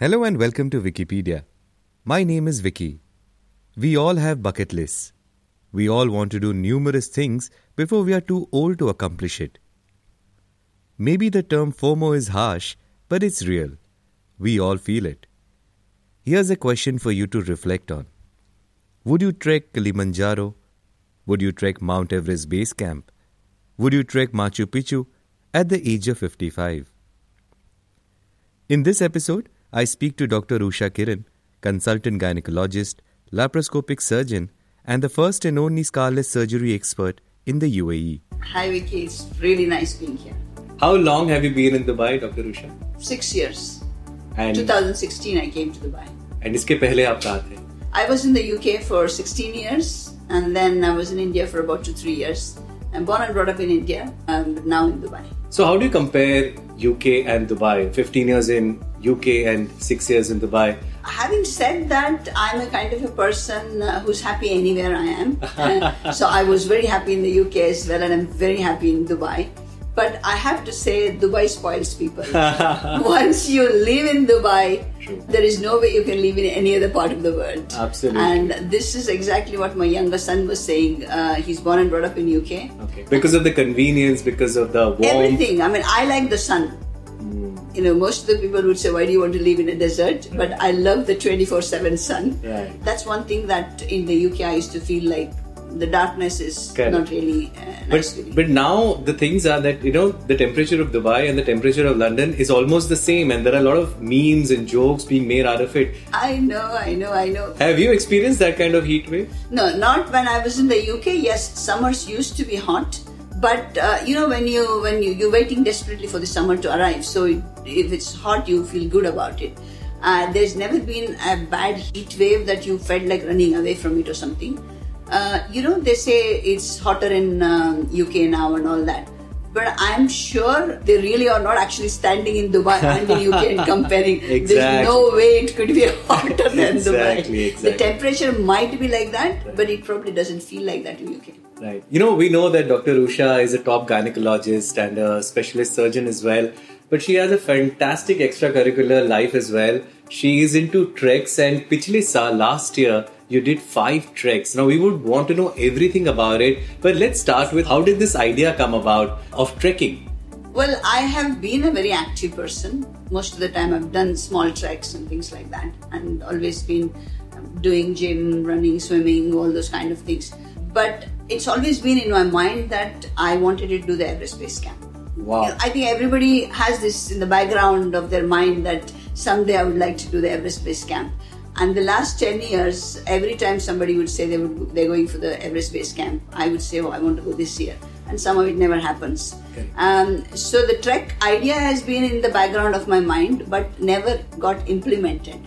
Hello and welcome to Vickypedia. My name is Vicky. We all have bucket lists. We all want to do numerous things before we are too old to accomplish it. Maybe the term FOMO is harsh, but it's real. We all feel it. Here's a question for you to reflect on Would you trek Kilimanjaro? Would you trek Mount Everest Base Camp? Would you trek Machu Picchu at the age of 55? In this episode, I speak to Dr. Usha Kiran, consultant gynecologist, laparoscopic surgeon, and the first and only scarless surgery expert in the UAE. Hi Vicky, it's really nice being here. How long have you been in Dubai, Dr. Usha? Six years. And 2016 I came to Dubai. and इसके पहले आप कहाँ थे? I was in the UK for 16 years and then I was in India for about two, three years. I'm born and brought up in India, um, but now in Dubai. So how do you compare UK and Dubai? 15 years in UK and 6 years in Dubai. Having said that, I'm a kind of a person uh, who's happy anywhere I am. So I was very happy in the UK as well, and I'm very happy in Dubai. But I have to say, Dubai spoils people. Once you live in Dubai, True. there is no way you can live in any other part of the world. Absolutely. And this is exactly what my younger son was saying. Uh, he's born and brought up in UK. Okay. Because of the convenience, because of the warmth. Everything. I mean, I like the sun. You know, most of the people would say, "Why do you want to live in a desert?" But I love the twenty-four-seven sun. Right. That's one thing that in the UK I used to feel like the darkness is Correct. not really uh, nice But, but now the things are that you know the temperature of Dubai and the temperature of London is almost the same, and there are a lot of memes and jokes being made out of it. I know, I know, I know. Have you experienced that kind of heat wave? No, not when I was in the UK. Yes, summers used to be hot, but uh, you know when you when you you're waiting desperately for the summer to arrive. So it, if it's hot, you feel good about it. Uh, there's never been a bad heat wave that you felt like running away from it or something. Uh, you know, they say it's hotter in um, UK now and all that. But I'm sure they really are not actually standing in Dubai and in UK and comparing. There's no way it could be hotter than Exactly, Dubai. exactly. The temperature might be like that, but it probably doesn't feel like that in UK. Right. You know, we know that Dr. Usha is a top gynecologist and a specialist surgeon as well, but she has a fantastic extracurricular life as well. She is into treks, and Pichle Saal last year you did five treks. Now we would want to know everything about it, but let's start with how did this idea come about of trekking? Well, I have been a very active person. Most of the time, I've done small treks and things like that, and always been um, doing gym, running, swimming, all those kind of things. But it's always been in my mind that I wanted to do the Everest Base Camp. Wow. You know, I think everybody has this in the background of their mind that someday I would like to do the Everest Base Camp. And the last 10 years, every time somebody would say they would, they're going for the Everest Base Camp, I would say, oh, I want to go this year. And somehow it never happens. Okay. Um, so the trek idea has been in the background of my mind, but never got implemented.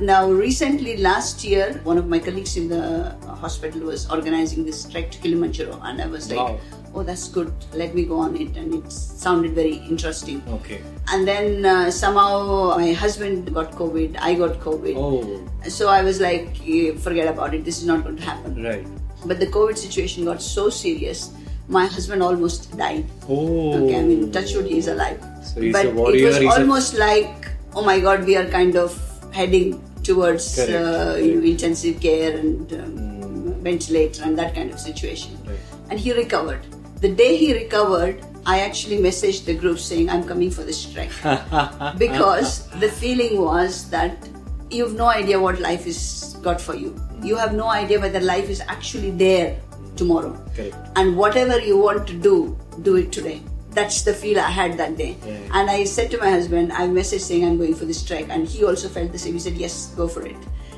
Now, recently, last year, one of my colleagues in the hospital was organizing this trek to Kilimanjaro, and I was like, Wow. "Oh, that's good. Let me go on it." And it sounded very interesting. Okay. And then uh, somehow my husband got COVID, I got COVID. Oh, So I was like, "Eh, "Forget about it. This is not going to happen." right. But the COVID situation got so serious, my husband almost died. Oh. Okay, I mean, touchwood, he is alive. So he's but a warrior, it was he's a- almost like, oh my God, we are kind of heading towards Correct, uh, you know, intensive care and um, ventilator and that kind of situation. Right. And he recovered. The day he recovered, I actually messaged the group saying, I'm coming for the strike. because the feeling was that you have no idea what life is got for you. You have no idea whether life is actually there tomorrow. Correct. And whatever you want to do, do it today. That's the feel I had that day. Yeah. And I said to my husband, I messaged saying I'm going for the strike. and he also felt the same. He said, Yes, go for it.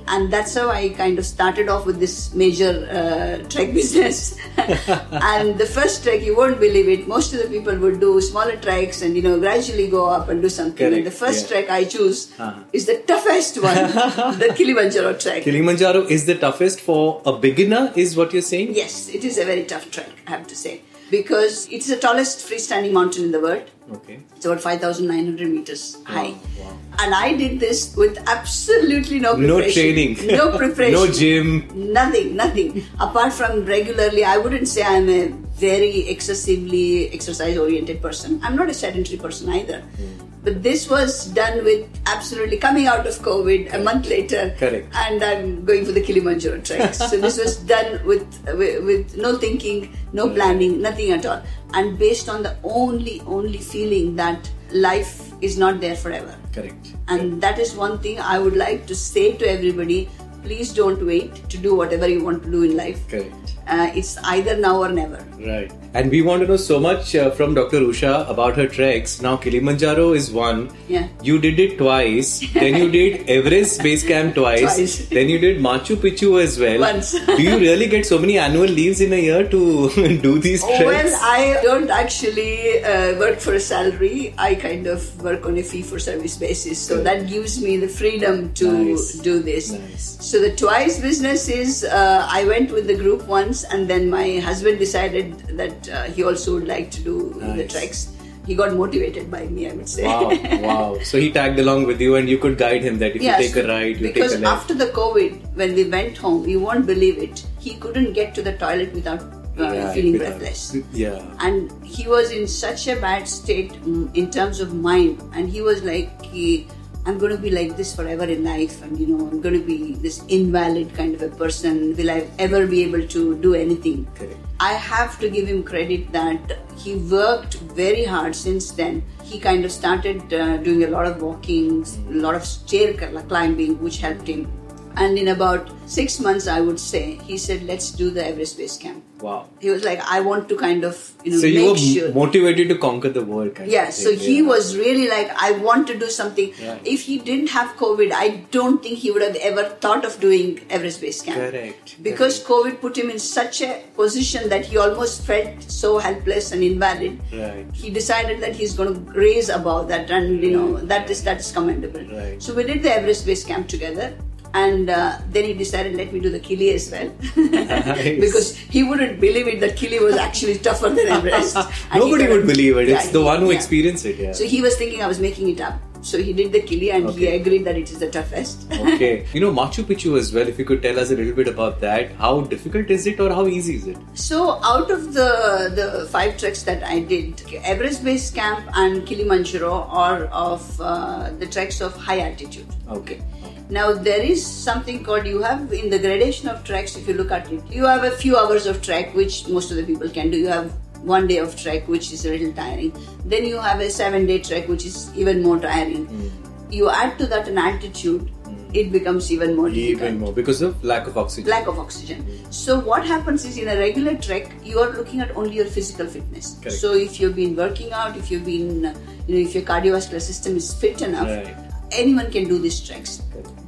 And that's how I kind of started off with this major uh, trek business. and the first trek, you won't believe it, most of the people would do smaller treks and you know gradually go up and do something. And the first yeah. trek I choose Uh-huh. is the toughest one, the Kilimanjaro trek. Kilimanjaro is the toughest for a beginner, is what you're saying? Yes, it is a very tough trek, I have to say, because it's the tallest freestanding mountain in the world. Okay. It's about 5,900 meters high. wow. And I did this with absolutely no preparation. No training. No preparation. no gym. Nothing, nothing. Apart from regularly, I wouldn't say I'm a very excessively exercise oriented person. I'm not a sedentary person either. Hmm. But this was done with absolutely coming out of COVID a month later. Correct. And I'm going for the Kilimanjaro trek. so this was done with, with with no thinking, no planning, nothing at all. And based on the only only feeling that life is not there forever. Correct. And that is one thing I would like to say to everybody. Please don't wait to do whatever you want to do in life. Correct. Uh, it's either now or never. Right. And we want to know so much uh, from Dr. Usha about her treks. Now, Kilimanjaro is one. Yeah. You did it twice. then you did Everest Base Camp twice. Twice. Then you did Machu Picchu as well. Once. do you really get so many annual leaves in a year to do these treks? Well, I don't actually uh, work for a salary. I kind of work on a fee for service basis. So Good. that gives me the freedom to Nice. do this. Nice. So the twice business is uh, I went with the group once, and then my husband decided that uh, he also would like to do the treks. He got motivated by me, I would say. Wow, wow. So he tagged along with you and you could guide him that if Yes, you take a ride, you because take a left. after the COVID, when we went home, you won't believe it. He couldn't get to the toilet without uh, Right, feeling without- breathless. Yeah. and he was in such a bad state mm, in terms of mind and he was like he, i'm going to be like this forever in life and you know i'm going to be this invalid kind of a person. Will i ever be able to do anything? Correct. i have to give him credit that he worked very hard since then. He kind of started uh, doing a lot of walking a lot of stair climbing which helped him and in about six months i would say he said let's do the everest base camp Wow. he was like, I want to kind of, you know, So make you were sure. motivated to conquer the world. Kind yeah, so he yeah. was really like, I want to do something. Right. If he didn't have COVID, I don't think he would have ever thought of doing Everest Base Camp. Correct. Because COVID put him in such a position that he almost felt so helpless and invalid. Right. He decided that he's going to raise above that, and you know that is that is commendable. Right. So we did the Everest Base Camp together. And uh, then he decided, let me do the Kili as well, Nice. because he wouldn't believe it that Kili was actually tougher than Everest. Nobody would believe it. It's Yeah, the one who yeah. experienced it. Yeah. So he was thinking I was making it up. So he did the Kili and he agreed that it is the toughest. okay. You know Machu Picchu as well. If you could tell us a little bit about that, how difficult is it or how easy is it? So out of the the five treks that I did, Everest Base Camp and Kilimanjaro are of uh, the treks of high altitude. Okay. Now there is something called you have in the gradation of treks. If you look at it, you have a few hours of trek, which most of the people can do. You have one day of trek, which is a little tiring. Then you have a seven-day trek, which is even more tiring. Mm. You add to that an altitude, mm. it becomes even more difficult. Even more because of lack of oxygen. lack of oxygen. So what happens is in a regular trek, you are looking at only your physical fitness. Correct. So if you've been working out, if you've been, you know, if your cardiovascular system is fit enough, Right. anyone can do these treks.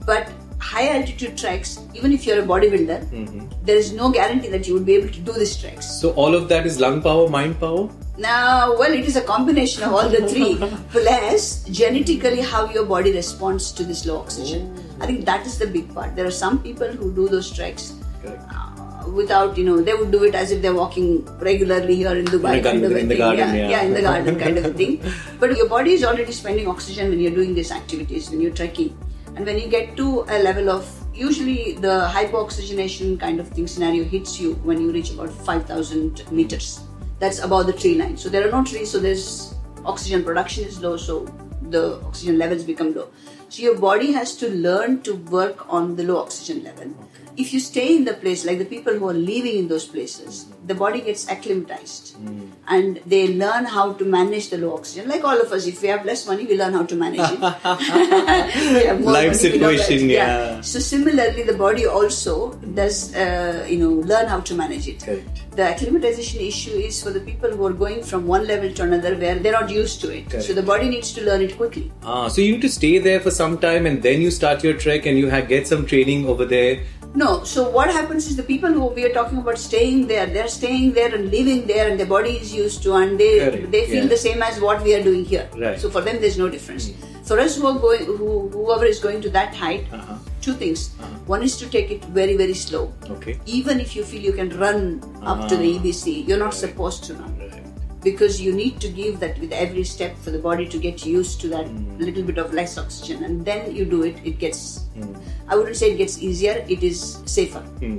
But high altitude treks, even if you're a bodybuilder, Mm-hmm. there is no guarantee that you would be able to do these treks. So all of that is lung power, mind power. Now, well, it is a combination of all the three, plus genetically how your body responds to this low oxygen. I think that is the big part. There are some people who do those treks uh, without, you know, they would do it as if they're walking regularly here in Dubai, In the kind of garden- in the garden, yeah, yeah. in the garden, kind of a thing. But your body is already spending oxygen when you're doing these activities, when you're trekking, and when you get to a level of usually the hypooxygenation kind of thing scenario hits you when you reach about 5,000 meters. That's above the tree line. So there are no trees, so there's oxygen production is low, so the oxygen levels become low. So your body has to learn to work on the low oxygen level. If you stay in the place, like the people who are living in those places, the body gets acclimatized and they learn how to manage the low oxygen. Like all of us, if we have less money, we learn how to manage it. Have Life money, we know that. situation, yeah. So similarly, the body also does, uh, you know, learn how to manage it. Correct. The acclimatization issue is for the people who are going from one level to another where they're not used to it. Correct. So the body needs to learn it quickly. Ah, so you need to stay there for some time and then you start your trek and you ha- get some training over there. No, so what happens is the people who we are talking about staying there, they're staying there and living there, and their body is used to, and they Correct, they feel yeah. the same as what we are doing here. Right. So for them, there's no difference. For us who are going, who, whoever is going to that height, Uh-huh. two things. Uh-huh. One is to take it very very slow. Okay. Even if you feel you can run up to the Ah. EBC, you're not supposed to run. Because you need to give that with every step for the body to get used to that Hmm. little bit of less oxygen, and then you do it. It gets. Hmm. I wouldn't say it gets easier. It is safer. Hmm.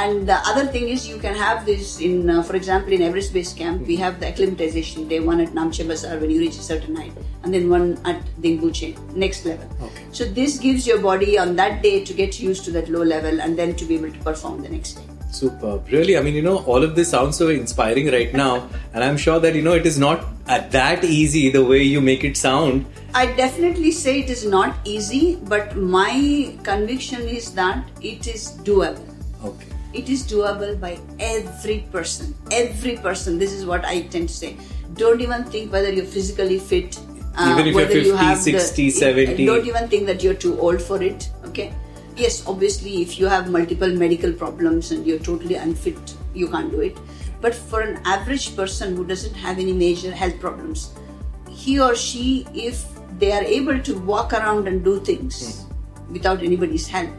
And the other thing is, you can have this in, uh, for example, in Everest Base Camp, we have the acclimatization day one at Namche Bazaar when you reach a certain height, and then one at Dingboche, next level. Okay. So this gives your body on that day to get used to that low level and then to be able to perform the next day. Superb. Really, I mean, you know, all of this sounds so inspiring right now, and I'm sure that, you know, it is not that easy the way you make it sound. I definitely say it is not easy, but my conviction is that it is doable. Okay. It is doable by every person. Every person. This is what I tend to say. Don't even think whether you're physically fit. uh, Even if you're whether 50, 60, 70. Don't even think that you're too old for it. Okay. Yes, obviously, if you have multiple medical problems and you're totally unfit, you can't do it. But for an average person who doesn't have any major health problems, he or she, if they are able to walk around and do things without anybody's help,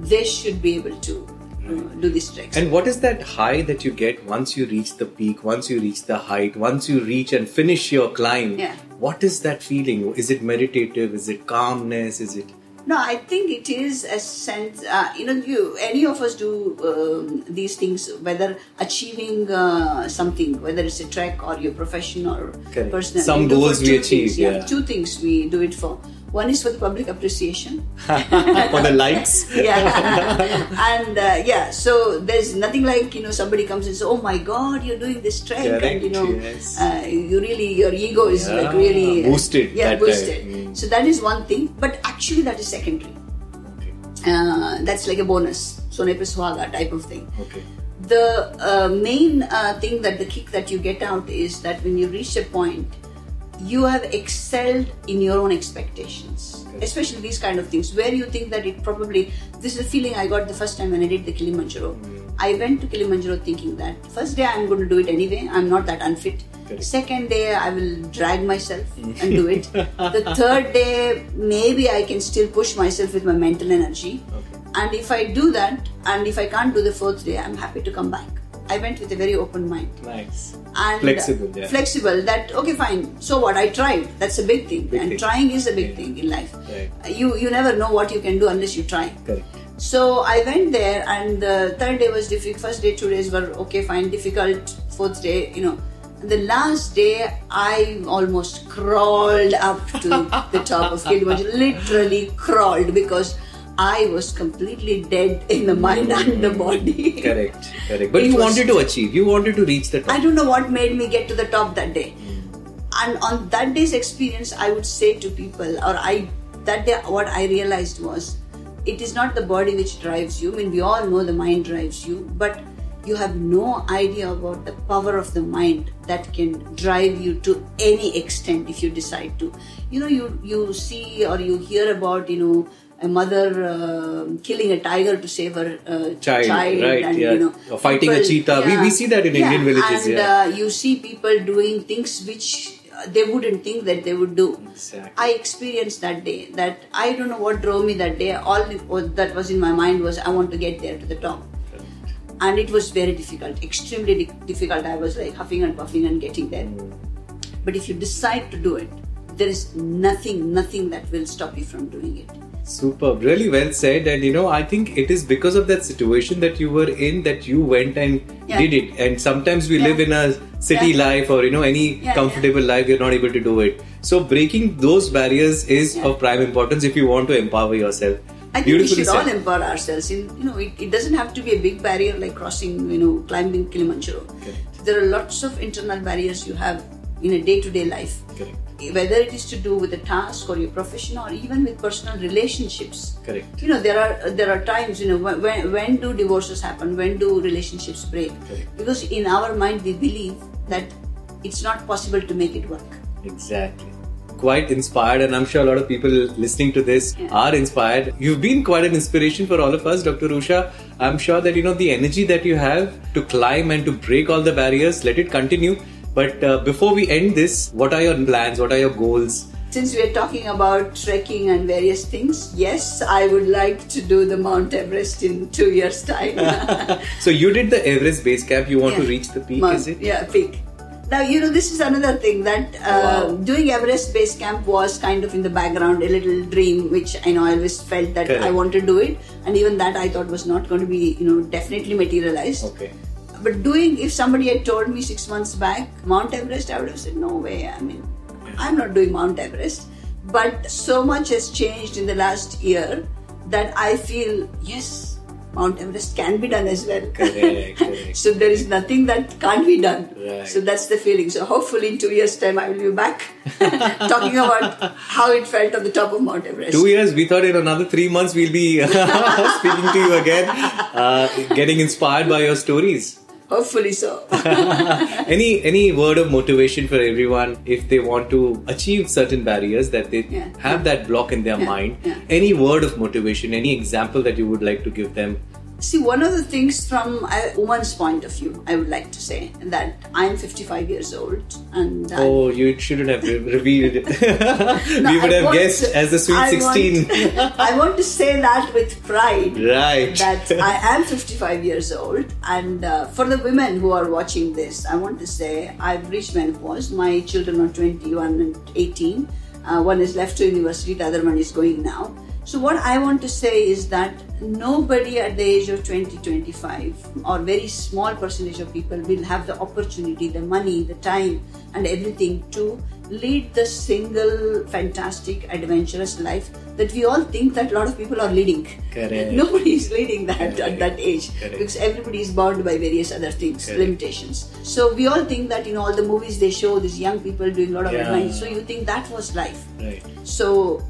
they should be able to uh, do these treks. And what is that high that you get once you reach the peak, once you reach the height, once you reach and finish your climb? Yeah. What is that feeling? Is it meditative? Is it calmness? Is it. No, I think it is a sense. Uh, you know, you any of us do um, these things, whether achieving uh, something, whether it's a track or your profession or Correct. personal. Some we do for goals we achieve, things, yeah. two things we do it for. One is for the public appreciation. for the likes? yeah and uh, yeah so there's nothing like you know somebody comes and says oh my god you're doing this trek and you know yes. uh, you really your ego is like really uh, boosted yeah that boosted Mm. so that is one thing but actually that is secondary Okay. uh, that's like a bonus sone pe type of thing Okay. the uh, main uh, thing that the kick that you get out is that when you reach a point you have excelled in your own expectations. Especially these kind of things where you think that it probably this is a feeling i got the first time when i did the kilimanjaro. Hmm. I went to kilimanjaro thinking that first day i'm going to do it anyway i'm not that unfit. Correct. second day i will drag myself hmm. and do it. The third day maybe i can still push myself with my mental energy. Okay. and if I do that, and if I can't do the fourth day, I'm happy to come back. I went with a very open mind. Nice. And Flexible, yeah. Flexible that okay fine. So what I tried. That's a big thing. Big and thing. trying is a big Yeah. thing in life. Right. You you never know what you can do unless you try. Correct. So I went there, and the third day was difficult. First day, two days were okay, fine. Difficult. Fourth day, you know. And the last day, I almost crawled up to the top of Kilimanjaro. Literally crawled because I was completely dead in the mind and the body. Correct. Correct. But It you was- wanted to achieve. You wanted to reach the top. I don't know what made me get to the top that day. Hmm. And on that day's experience, I would say to people, or I, that day, what I realized was, it is not the body which drives you. I mean, we all know the mind drives you, but you have no idea about the power of the mind that can drive you to any extent if you decide to. You know, you you see or you hear about, you know, a mother uh, killing a tiger to save her uh, Child, right, and yeah. you know, Or fighting a cheetah. We- we see that in Indian villages, And yeah. uh, you see people doing things which uh, they wouldn't think that they would do. Exactly. I experienced that day. That I don't know what drove me that day. All that was in my mind was I want to get there to the top, and it was very difficult, extremely di- difficult. I was like huffing and puffing and getting there. But if you decide to do it, there is nothing, nothing that will stop you from doing it. Superb, really well said. And you know, I think it is because of that situation that you were in that you went and Yeah. did it. And sometimes we Yeah. live in a city Yeah. life or you know any comfortable life, you're not able to do it. So breaking those barriers is of prime importance if you want to empower yourself. I think we should all empower ourselves. In you know, it, it doesn't have to be a big barrier like crossing, you know, climbing Kilimanjaro. Correct. There are lots of internal barriers you have in a day-to-day life. Correct. Whether it is to do with a task or your profession or even with personal relationships. Correct. You know, there are there are times, you know, when, when, do divorces happen? When do relationships break? Correct. Because in our mind we believe that it's not possible to make it work. Exactly. Quite inspired, and I'm sure a lot of people listening to this Yeah. are inspired. You've been quite an inspiration for all of us, Dr. Usha. I'm sure that you know the energy that you have to climb and to break all the barriers. Let it continue. But uh, before we end this, what are your plans? What are your goals? Since we are talking about trekking and various things, yes, I would like to do the Mount Everest in two years' time. So you did the Everest base camp. You want to reach the peak, Mount- is it? Yeah, peak. Now, you know, this is another thing that uh, Wow. doing Everest Base Camp was kind of in the background, a little dream, which I know I always felt that Correct. I want to do it. And even that I thought was not going to be, you know, definitely materialized. Okay. But doing, if somebody had told me six months back, Mount Everest, I would have said, no way. I mean, I'm not doing Mount Everest. But so much has changed in the last year that I feel, yes, Mount Everest can be done as well. Correct, correct. so there is nothing that can't be done. Right. So that's the feeling. So hopefully in two years' time, I will be back talking about how it felt on the top of Mount Everest. Two years, we thought in another three months we'll be speaking to you again, uh, getting inspired by your stories. Hopefully so. any any word of motivation for everyone if they want to achieve certain barriers that they Yeah. have that block in their Yeah, mind yeah. any word of motivation any example that you would like to give them See, one of the things from a woman's point of view, I would like to say that I'm 55 years old and oh you shouldn't have revealed it No, we would I have guessed to- as the sweet I 16 Want, I want to say that with pride. right That I am 55 years old, and uh, for the women who are watching this, I want to say I've reached menopause. My children are 21 and 18. Uh, one is left to university, the other one is going now. So, what I want to say is that nobody at the age of 20, 25, or very small percentage of people will have the opportunity, the money, the time, and everything to lead the single, fantastic, adventurous life that we all think that a lot of people are leading. Correct. Nobody is leading that at that age Correct. because everybody is bound by various other things, Correct. limitations. So we all think that in all the movies they show these young people doing a lot of Yeah. adventure. So you think that was life. Right So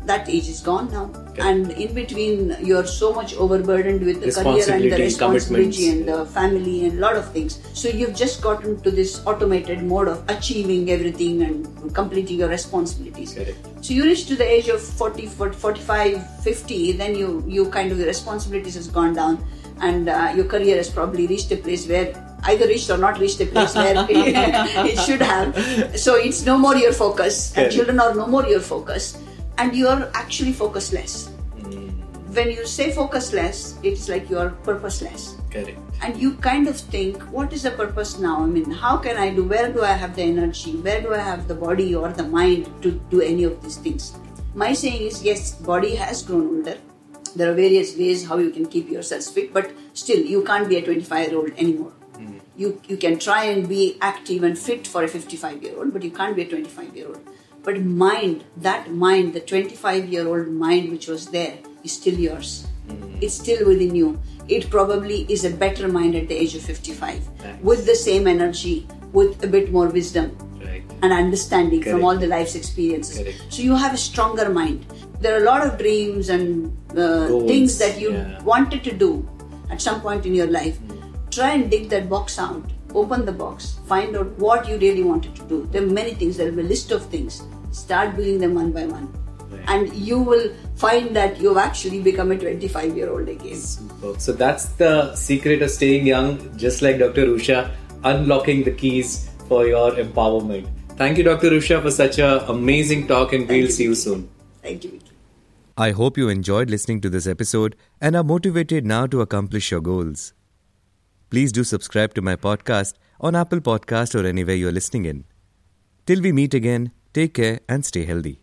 that age is gone now, and in between you're so much overburdened with the career and the Responsibility, responsibility and the family and a lot of things. So you've just gotten to this automated mode of achieving everything and completing your responsibilities. Correct. So you reach to the age of 40, 40 45, 50, then you you kind of the responsibilities has gone down, and uh, your career has probably reached a place where either reached or not reached a place where it should have. So it's no more your focus, and children are no more your focus, and you are actually focusless. When you say focus less, it's like you are purposeless correct and you kind of think what is the purpose now? I mean how can i do where do i have the energy? Where do i have the body or the mind to do any of these things? My saying is yes body has grown older. There are various ways how you can keep yourself fit but still you can't be a 25 year old anymore hmm. you you can try and be active and fit for a 55 year old but you can't be a 25 year old but mind that mind the 25 year old mind which was there is still yours it's still within you it probably is a better mind at the age of 55 Nice. with the same energy with a bit more wisdom right and understanding from all the life's experiences. Correct. So you have a stronger mind. There are a lot of dreams and uh, things that you yeah. wanted to do at some point in your life. Try and dig that box out. Open the box. Find out what you really wanted to do. There are many things. There will be a list of things. Start doing them one by one. Right. And you will find that you've actually become a 25 year old again. Superb. So that's the secret of staying young, just like Dr. Usha, unlocking the keys for your empowerment. Thank you, Dr. Usha, for such an amazing talk, and we'll you, see you soon. Thank you, Vicky. I hope you enjoyed listening to this episode and are motivated now to accomplish your goals. Please do subscribe to my podcast on Apple Podcast or anywhere you're listening in. Till we meet again, take care and stay healthy.